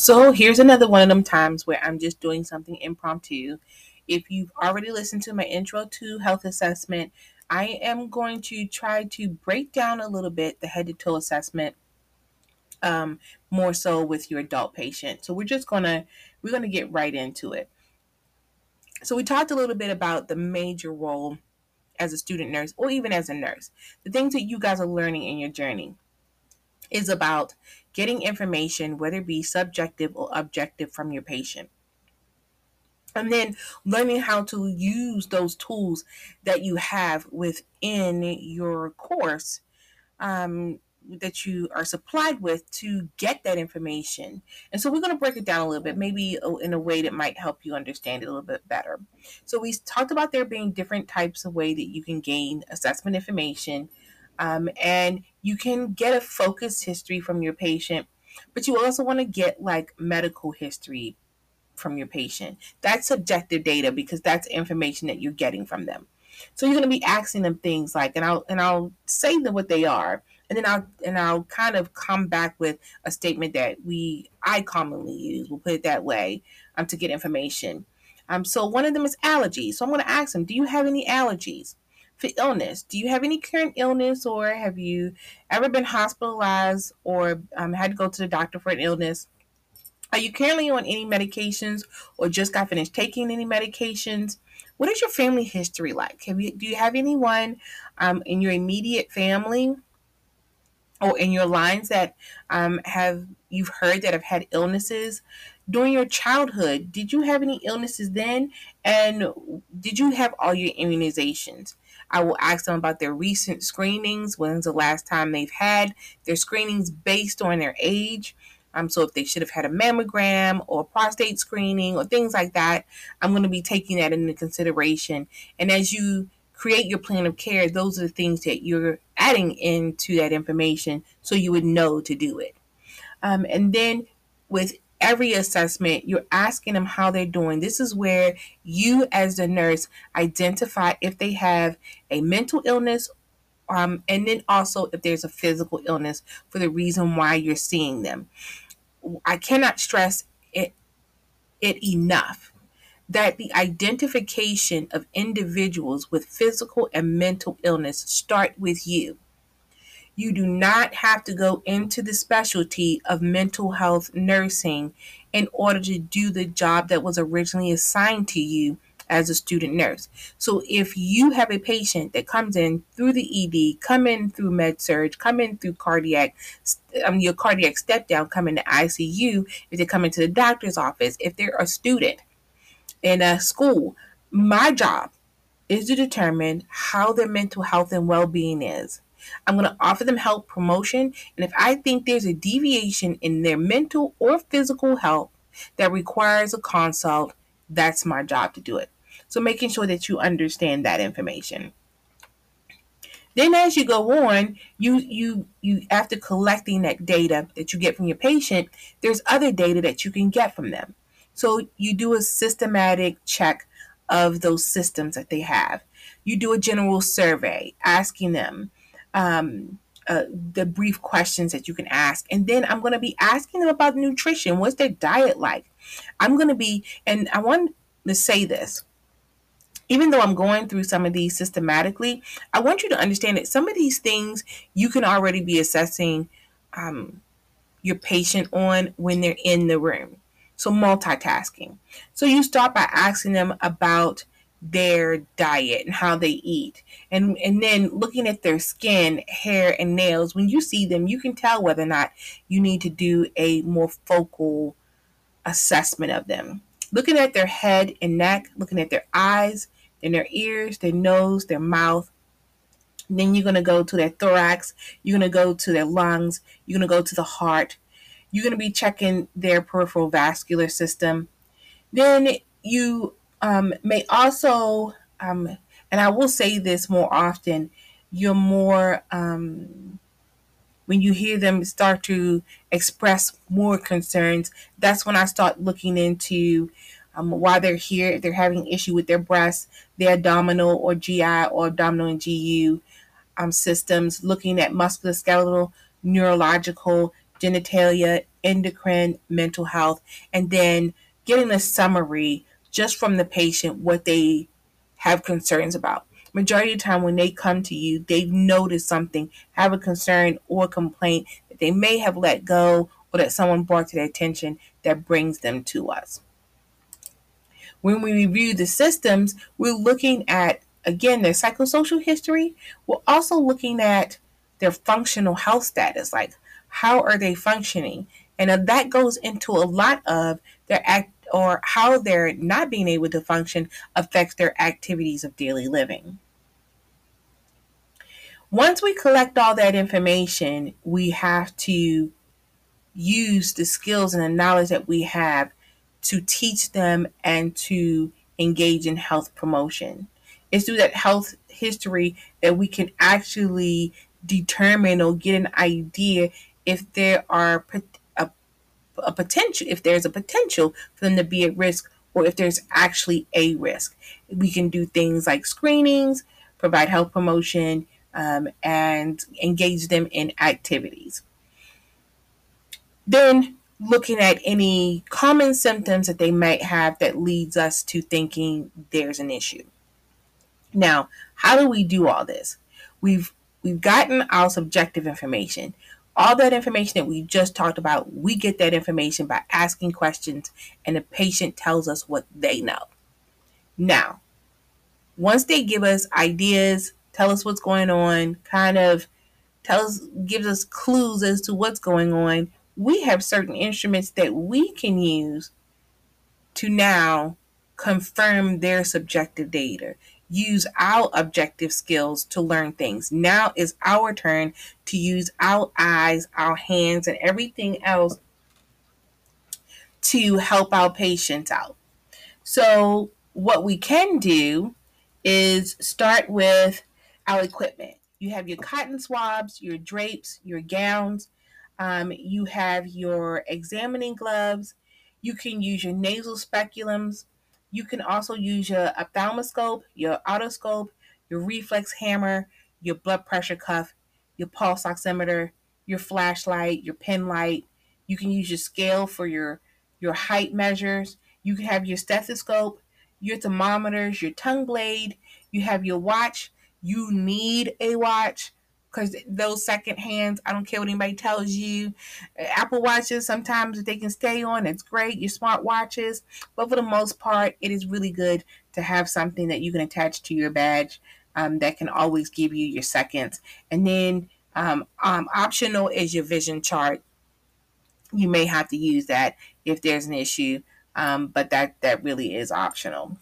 So here's another one of them times where I'm just doing something impromptu. If you've already listened to my intro to health assessment, I am going to try to break down a little bit the head to toe assessment um, more so with your adult patient. So we're just gonna we're gonna get right into it. So we talked a little bit about the major role as a student nurse or even as a nurse, the things that you guys are learning in your journey is about getting information, whether it be subjective or objective, from your patient. And then learning how to use those tools that you have within your course um, that you are supplied with to get that information. And so we're going to break it down a little bit, maybe in a way that might help you understand it a little bit better. So we talked about there being different types of way that you can gain assessment information. Um, and you can get a focused history from your patient, but you also want to get like medical history from your patient. That's subjective data because that's information that you're getting from them. So you're going to be asking them things like, and I'll and I'll say them what they are, and then I'll and I'll kind of come back with a statement that we I commonly use. We'll put it that way, um, to get information. Um, so one of them is allergies. So I'm going to ask them, do you have any allergies? For illness. Do you have any current illness or have you ever been hospitalized or um, had to go to the doctor for an illness? Are you currently on any medications or just got finished taking any medications? What is your family history like? Have you do you have anyone um, in your immediate family or in your lines that um, have you've heard that have had illnesses during your childhood? Did you have any illnesses then? And did you have all your immunizations? I will ask them about their recent screenings. When's the last time they've had their screenings based on their age? Um, so if they should have had a mammogram or prostate screening or things like that, I'm going to be taking that into consideration. And as you create your plan of care, those are the things that you're adding into that information so you would know to do it. Um, and then with every assessment, you're asking them how they're doing. This is where you, as the nurse, identify if they have a mental illness, um, and then also if there's a physical illness for the reason why you're seeing them. I cannot stress it, it enough that the identification of individuals with physical and mental illness start with you. You do not have to go into the specialty of mental health nursing in order to do the job that was originally assigned to you as a student nurse. So if you have a patient that comes in through the ED, come in through med surg, come in through cardiac, um, your cardiac step down, come into ICU, if they come into the doctor's office, if they're a student in a school, my job is to determine how their mental health and well-being is. I'm going to offer them health promotion. And if I think there's a deviation in their mental or physical health that requires a consult, that's my job to do it. So making sure that you understand that information. Then as you go on, you you you after collecting that data that you get from your patient, there's other data that you can get from them. So you do a systematic check of those systems that they have. You do a general survey asking them um, uh, the brief questions that you can ask. And then I'm going to be asking them about nutrition. What's their diet like? I'm going to be, and I want to say this. Even though I'm going through some of these systematically, I want you to understand that some of these things you can already be assessing um, your patient on when they're in the room. So, multitasking. So, you start by asking them about their diet and how they eat. And and then looking at their skin hair and nails when you see them you can tell whether or not you need to do a more focal assessment of them. Looking at their head and neck looking at their eyes and their ears their nose their mouth. Then you're going to go to their thorax you're going to go to their lungs you're going to go to the heart. You're going to be checking their peripheral vascular system. Then you um, may also, um, and I will say this more often, you're more, um, when you hear them start to express more concerns, that's when I start looking into um, why they're here. If they're having issue with their breasts, their abdominal or GI or abdominal and GU um, systems, looking at musculoskeletal, neurological, genitalia, endocrine, mental health, and then getting a summary just from the patient what they have concerns about. Majority of the time when they come to you, they've noticed something, have a concern or complaint that they may have let go or that someone brought to their attention that brings them to us. When we review the systems, we're looking at, again, their psychosocial history. We're also looking at their functional health status, like how are they functioning? And that goes into a lot of their act or how they're not being able to function affects their activities of daily living. Once we collect all that information, we have to use the skills and the knowledge that we have to teach them and to engage in health promotion. It's through that health history that we can actually determine or get an idea if there are a, potential if there's a potential for them to be at risk or if there's actually a risk. We can do things like screenings, provide health promotion, um, and engage them in activities. Then looking at any common symptoms that they might have that leads us to thinking there's an issue. Now, how do we do all this? We've we've gotten our subjective information. All that information that we just talked about, we get that information by asking questions and the patient tells us what they know. Now, once they give us ideas, tell us what's going on, kind of tell us gives us clues as to what's going on, we have certain instruments that we can use to now confirm their subjective data, use our objective skills to learn things. Now is our turn to use our eyes, our hands, and everything else to help our patients out. So, what we can do is start with our equipment. You have your cotton swabs, your drapes, your gowns, um, you have your examining gloves. You can use your nasal speculums. You can also use your ophthalmoscope, your otoscope, your reflex hammer, your blood pressure cuff, your pulse oximeter, your flashlight, your pen light. You can use your scale for your your height measures. You can have your stethoscope, your thermometers, your tongue blade. You have your watch. You need a watch because those second hands, I don't care what anybody tells you. Apple watches, sometimes they can stay on, it's great. Your smart watches, but for the most part, it is really good to have something that you can attach to your badge um, that can always give you your seconds. And then um, um, optional is your vision chart. You may have to use that if there's an issue, um, but that that really is optional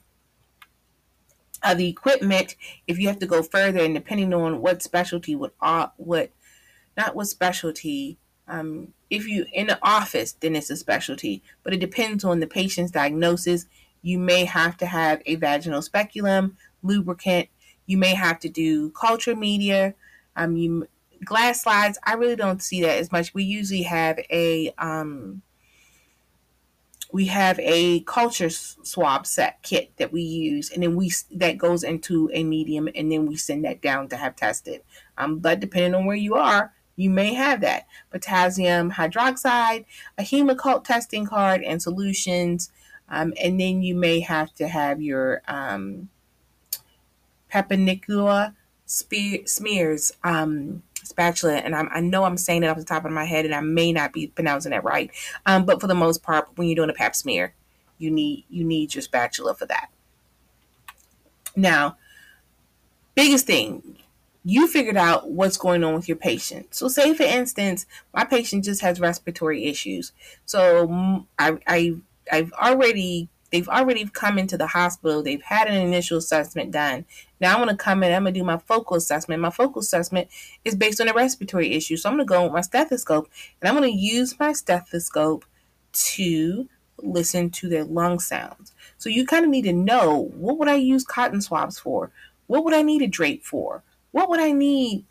uh, the equipment if you have to go further and depending on what specialty what uh, what not what specialty um, if you in the office then it's a specialty but it depends on the patient's diagnosis. You may have to have a vaginal speculum lubricant. You may have to do culture media. Um, you glass slides i really don't see that as much. We usually have a um, we have a culture swab set kit that we use and then we that goes into a medium and then we send that down to have tested. Um, but depending on where you are you may have that. Potassium hydroxide a hemoccult testing card and solutions. Um, and then you may have to have your um, smears um, spatula, and I'm, i know I'm saying it off the top of my head, and I may not be pronouncing it right. Um, but for the most part, when you're doing a Pap smear, you need you need your spatula for that. Now, biggest thing, you figured out what's going on with your patient. So, say for instance, my patient just has respiratory issues. So, I, I I've already they've already come into the hospital. They've had an initial assessment done. Now I'm going to come in. I'm going to do my focal assessment. My focal assessment is based on a respiratory issue. So I'm going to go with my stethoscope and I'm going to use my stethoscope to listen to their lung sounds. So you kind of need to know what would I use cotton swabs for? What would I need a drape for? What would I need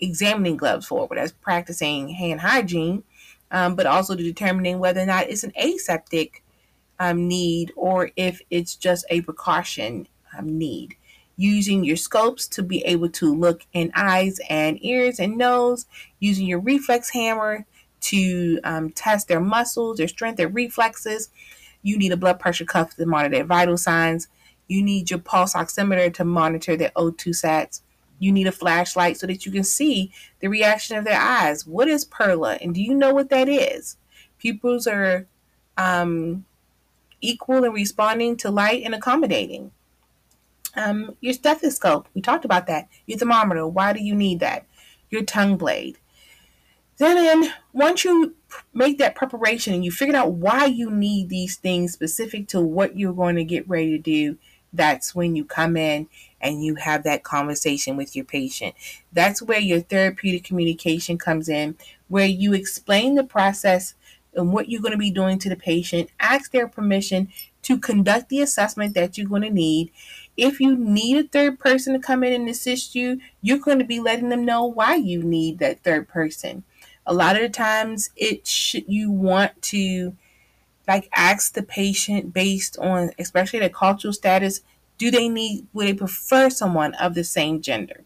examining gloves for? But that's practicing hand hygiene, um, but also to determining whether or not it's an aseptic um, need or if it's just a precaution um, need. Using your scopes to be able to look in eyes and ears and nose, using your reflex hammer to um, test their muscles, their strength, their reflexes. You need a blood pressure cuff to monitor their vital signs. You need your pulse oximeter to monitor their O2 sats. You need a flashlight so that you can see the reaction of their eyes. What is PERRLA? And do you know what that is? Pupils are um, equal in responding to light and accommodating. Um, your stethoscope, we talked about that. Your thermometer, why do you need that? Your tongue blade. Then, once you make that preparation and you figured out why you need these things specific to what you're going to get ready to do, that's when you come in and you have that conversation with your patient. That's where your therapeutic communication comes in, where you explain the process and what you're going to be doing to the patient, ask their permission to conduct the assessment that you're going to need. If you need a third person to come in and assist you, you're going to be letting them know why you need that third person. A lot of the times, it you want to like ask the patient based on especially their cultural status do they need would they prefer someone of the same gender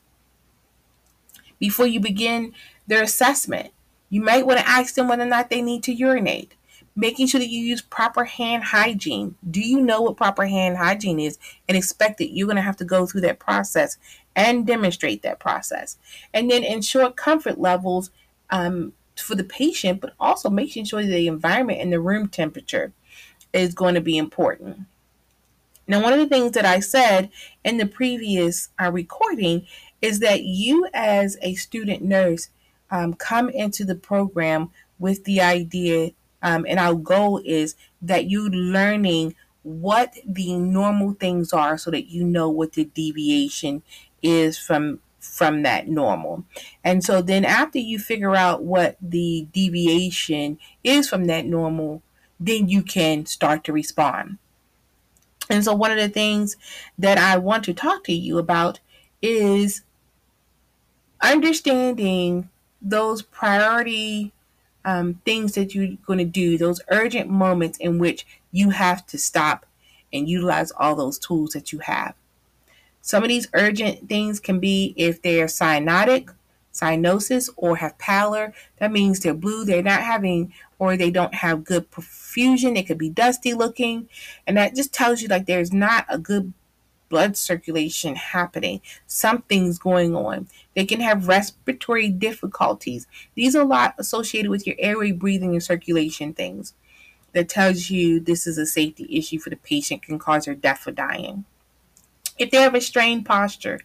before you begin their assessment you might want to ask them whether or not they need to urinate. Making sure that you use proper hand hygiene. Do you know what proper hand hygiene is and expect that you're going to have to go through that process and demonstrate that process. And then ensure comfort levels um, for the patient, but also making sure the environment and the room temperature is going to be important. Now, one of the things that I said in the previous uh, recording is that you, as a student nurse, um, come into the program with the idea, um, and our goal is that you're learning what the normal things are so that you know what the deviation is from from that normal. And so then after you figure out what the deviation is from that normal, then you can start to respond. And so one of the things that I want to talk to you about is understanding those priority um, things that you're going to do, those urgent moments in which you have to stop and utilize all those tools that you have. Some of these urgent things can be if they're cyanotic, cyanosis, or have pallor. That means they're blue, they're not having, or they don't have good perfusion. It could be dusty looking. And that just tells you like there's not a good blood circulation happening. Something's going on. They can have respiratory difficulties. These are a lot associated with your airway, breathing, and circulation things. That tells you this is a safety issue for the patient, can cause their death or dying if they have a strained posture,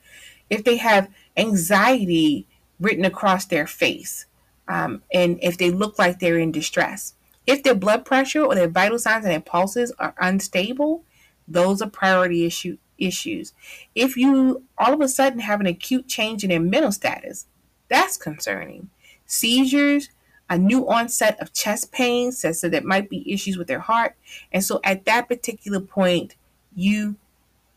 if they have anxiety written across their face, um, and if they look like they're in distress, if their blood pressure or their vital signs and their pulses are unstable, those are priority issue issues. If you all of a sudden have an acute change in their mental status, that's concerning. Seizures, a new onset of chest pain says that there might be issues with their heart. And so at that particular point, you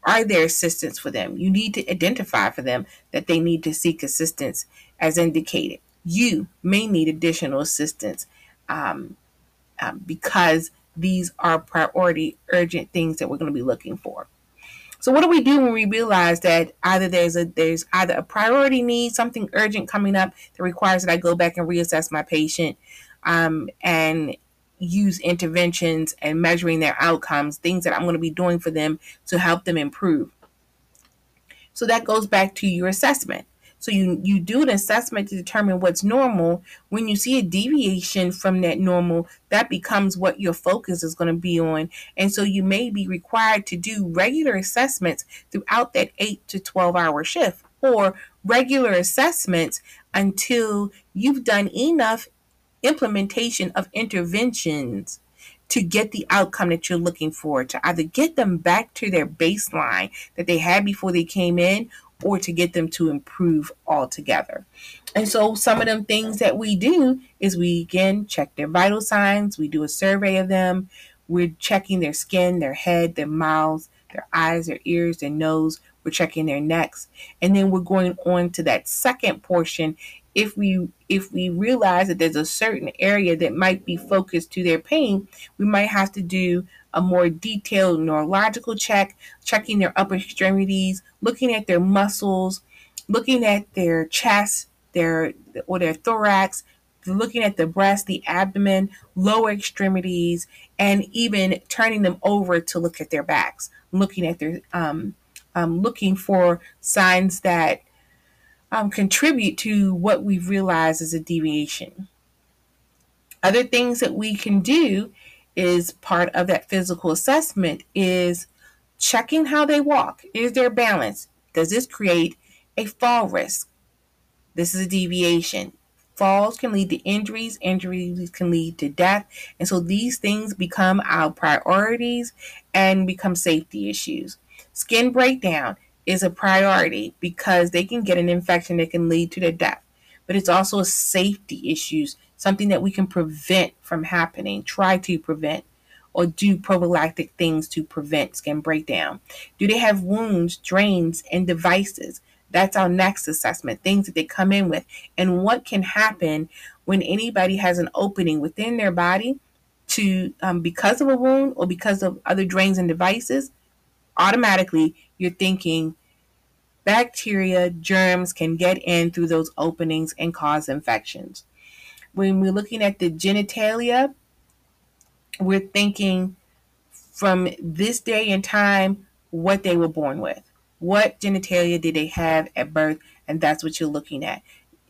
are there assistance for them? You need to identify for them that they need to seek assistance as indicated. You may need additional assistance um, um, because these are priority, urgent things that we're going to be looking for. So what do we do when we realize that either there's a there's either a priority need, something urgent coming up that requires that I go back and reassess my patient, um, and use interventions and measuring their outcomes, things that I'm going to be doing for them to help them improve. So that goes back to your assessment. So you you do an assessment to determine what's normal. When you see a deviation from that normal, that becomes what your focus is going to be on. And so you may be required to do regular assessments throughout that 8 to 12 hour shift or regular assessments until you've done enough implementation of interventions to get the outcome that you're looking for, to either get them back to their baseline that they had before they came in or to get them to improve altogether. And so some of them things that we do is we again check their vital signs, we do a survey of them, we're checking their skin, their head, their mouths, their eyes, their ears, their nose, we're checking their necks, and then we're going on to that second portion. If we if we realize that there's a certain area that might be focused to their pain, we might have to do a more detailed neurological check, checking their upper extremities, looking at their muscles, looking at their chest, their or their thorax, looking at the breast, the abdomen, lower extremities, and even turning them over to look at their backs, looking at their um, um, looking for signs that um, contribute to what we've realized as a deviation. Other things that we can do is part of that physical assessment is checking how they walk. Is there balance? Does this create a fall risk? This is a deviation. Falls can lead to injuries, injuries can lead to death. And so these things become our priorities and become safety issues. Skin breakdown is a priority because they can get an infection that can lead to their death. But it's also a safety issues, something that we can prevent from happening, try to prevent or do prophylactic things to prevent skin breakdown. Do they have wounds, drains, and devices? That's our next assessment, things that they come in with, and what can happen when anybody has an opening within their body to um, because of a wound or because of other drains and devices. Automatically, you're thinking bacteria, germs can get in through those openings and cause infections. When we're looking at the genitalia, we're thinking from this day and time what they were born with. What genitalia did they have at birth? And that's what you're looking at.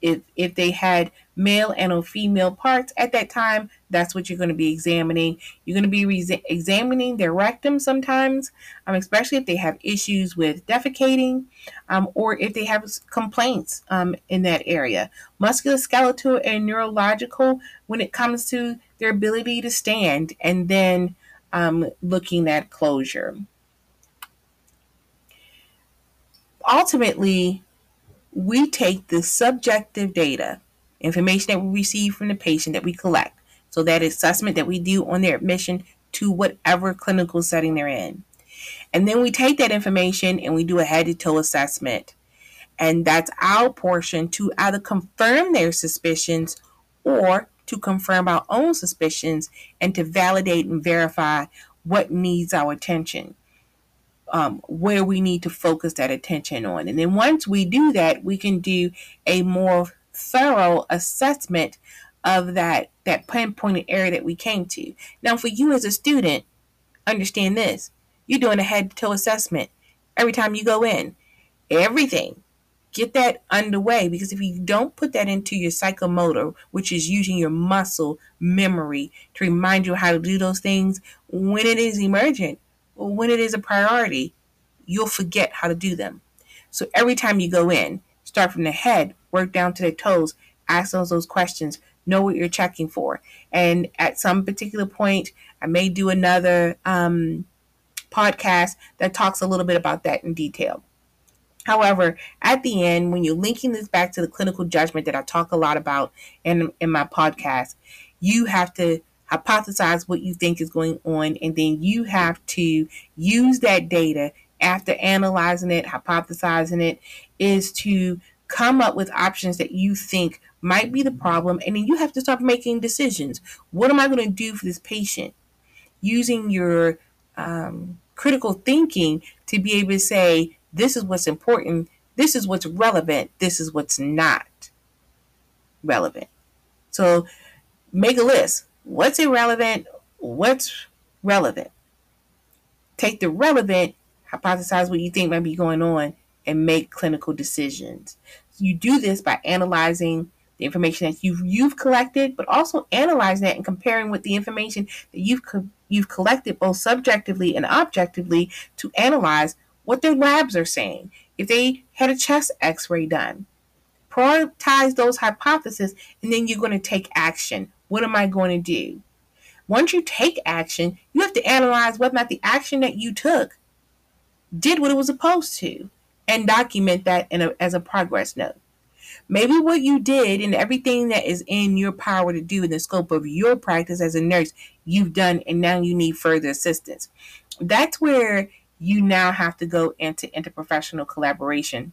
If if they had male and or female parts at that time, that's what you're going to be examining. You're going to be re- examining their rectum sometimes, um, especially if they have issues with defecating um, or if they have complaints um, in that area. Musculoskeletal and neurological, when it comes to their ability to stand, and then um, looking at closure. Ultimately, we take the subjective data, information that we receive from the patient that we collect, so that assessment that we do on their admission to whatever clinical setting they're in. And then we take that information and we do a head to toe assessment. And that's our portion to either confirm their suspicions or to confirm our own suspicions and to validate and verify what needs our attention, um, where we need to focus that attention on. And then once we do that, we can do a more thorough assessment of that that pinpointed area that we came to. Now, for you as a student, understand this: you're doing a head-to-toe assessment every time you go in. Everything get that underway because if you don't put that into your psychomotor, which is using your muscle memory to remind you how to do those things when it is emergent or when it is a priority, you'll forget how to do them. So every time you go in, start from the head, work down to the toes, ask those, those questions, know what you're checking for. And at some particular point, I may do another um, podcast that talks a little bit about that in detail. However, at the end, when you're linking this back to the clinical judgment that I talk a lot about in, in my podcast, you have to hypothesize what you think is going on, and then you have to use that data after analyzing it, hypothesizing it, is to come up with options that you think might be the problem, and then you have to start making decisions. What am I going to do for this patient? Using your um, critical thinking to be able to say, this is what's important. This is what's relevant. This is what's not relevant. So make a list. What's irrelevant? What's relevant? Take the relevant, hypothesize what you think might be going on, and make clinical decisions. You do this by analyzing the information that you've you've collected, but also analyzing that and comparing with the information that you've co- you've collected both subjectively and objectively to analyze what their labs are saying, if they had a chest x ray done. Prioritize those hypotheses, and then you're going to take action. What am I going to do? Once you take action, you have to analyze whether or not the action that you took did what it was supposed to and document that a, as a progress note. Maybe what you did and everything that is in your power to do in the scope of your practice as a nurse, you've done, and now you need further assistance. That's where you now have to go into interprofessional collaboration,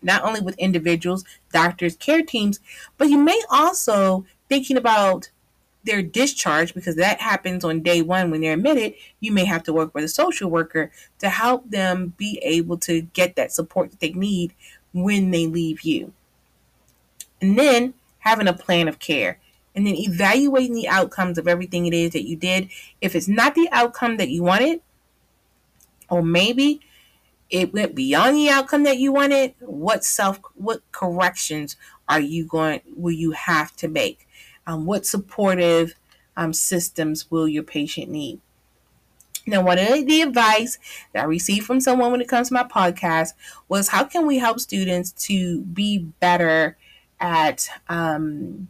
not only with individuals, doctors, care teams, but you may also thinking about their discharge because that happens on day one when they're admitted. You may have to work with a social worker to help them be able to get that support that they need when they leave you. And then having a plan of care and then evaluating the outcomes of everything it is that you did. If it's not the outcome that you wanted, or maybe it went beyond the outcome that you wanted, what self what corrections are you going will you have to make? Um, what supportive um, systems will your patient need? Now, one of the advice that I received from someone when it comes to my podcast was how can we help students to be better at um,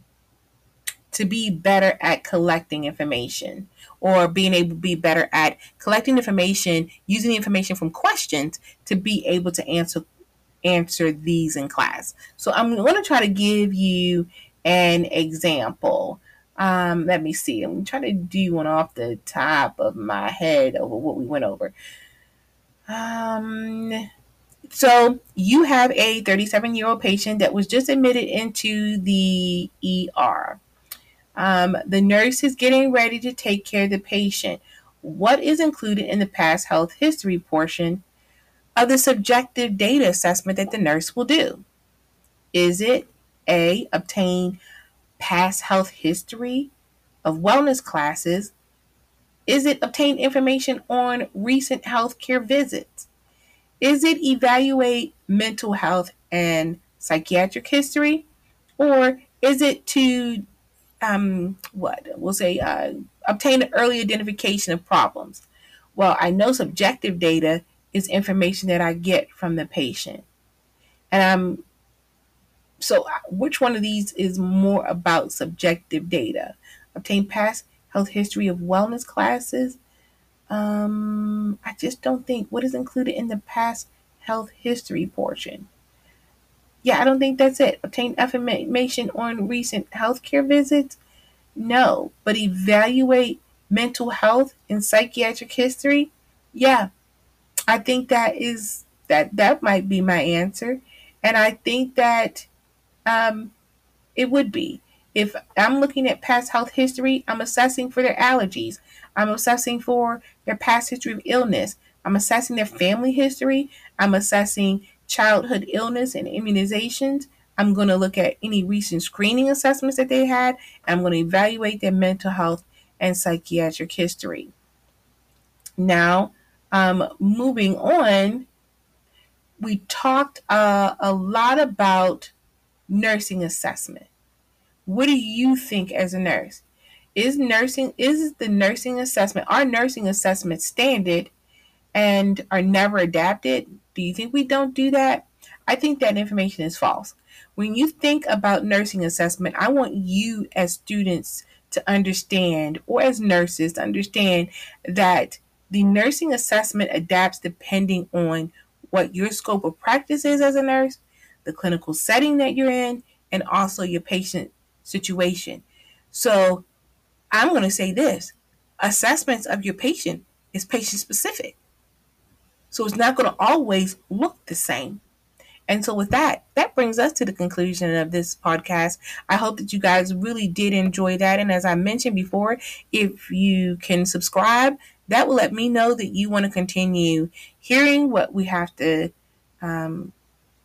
to be better at collecting information or being able to be better at collecting information using the information from questions to be able to answer answer these in class. So I'm going to try to give you an example. Um, let me see. I'm trying to do one off the top of my head over what we went over. Um, so you have a 37 year old patient that was just admitted into the ER. Um, the nurse is getting ready to take care of the patient. What is included in the past health history portion of the subjective data assessment that the nurse will do? Is it A, obtain past health history of wellness classes? Is it obtain information on recent healthcare visits? Is it evaluate mental health and psychiatric history? Or is it to, um, what, we'll say, uh, obtain an early identification of problems? Well, I know subjective data is information that I get from the patient. And I'm so, uh, which one of these is more about subjective data? Obtain past health history of wellness classes. Um, I just don't think what is included in the past health history portion. Yeah, I don't think that's it. Obtain information on recent healthcare visits. No, but evaluate mental health and psychiatric history. Yeah, I think that is that that might be my answer, and I think that um, it would be. If I'm looking at past health history, I'm assessing for their allergies. I'm assessing for their past history of illness. I'm assessing their family history. I'm assessing childhood illness and immunizations. I'm going to look at any recent screening assessments that they had. I'm going to evaluate their mental health and psychiatric history. Now, um, moving on, we talked uh, a lot about nursing assessment. What do you think as a nurse? Is nursing is the nursing assessment our nursing assessment standard and are never adapted? Do you think we don't do that? I think that information is false. When you think about nursing assessment, I want you as students to understand or as nurses to understand that the nursing assessment adapts depending on what your scope of practice is as a nurse the clinical setting that you're in, and also your patient situation. So I'm going to say this assessments of your patient is patient specific. So it's not going to always look the same. And so, with that, that brings us to the conclusion of this podcast. I hope that you guys really did enjoy that. And as I mentioned before, if you can subscribe, that will let me know that you want to continue hearing what we have to um,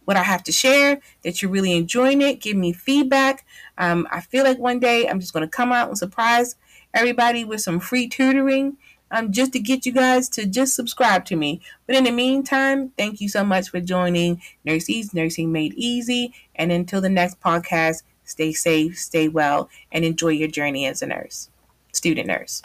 what I have to share, that you're really enjoying it. Give me feedback. Um, I feel like one day I'm just going to come out and surprise everybody with some free tutoring um, just to get you guys to just subscribe to me. But in the meantime, thank you so much for joining Nurse Eades, Nursing Made Easy. And until the next podcast, stay safe, stay well, and enjoy your journey as a nurse, student nurse.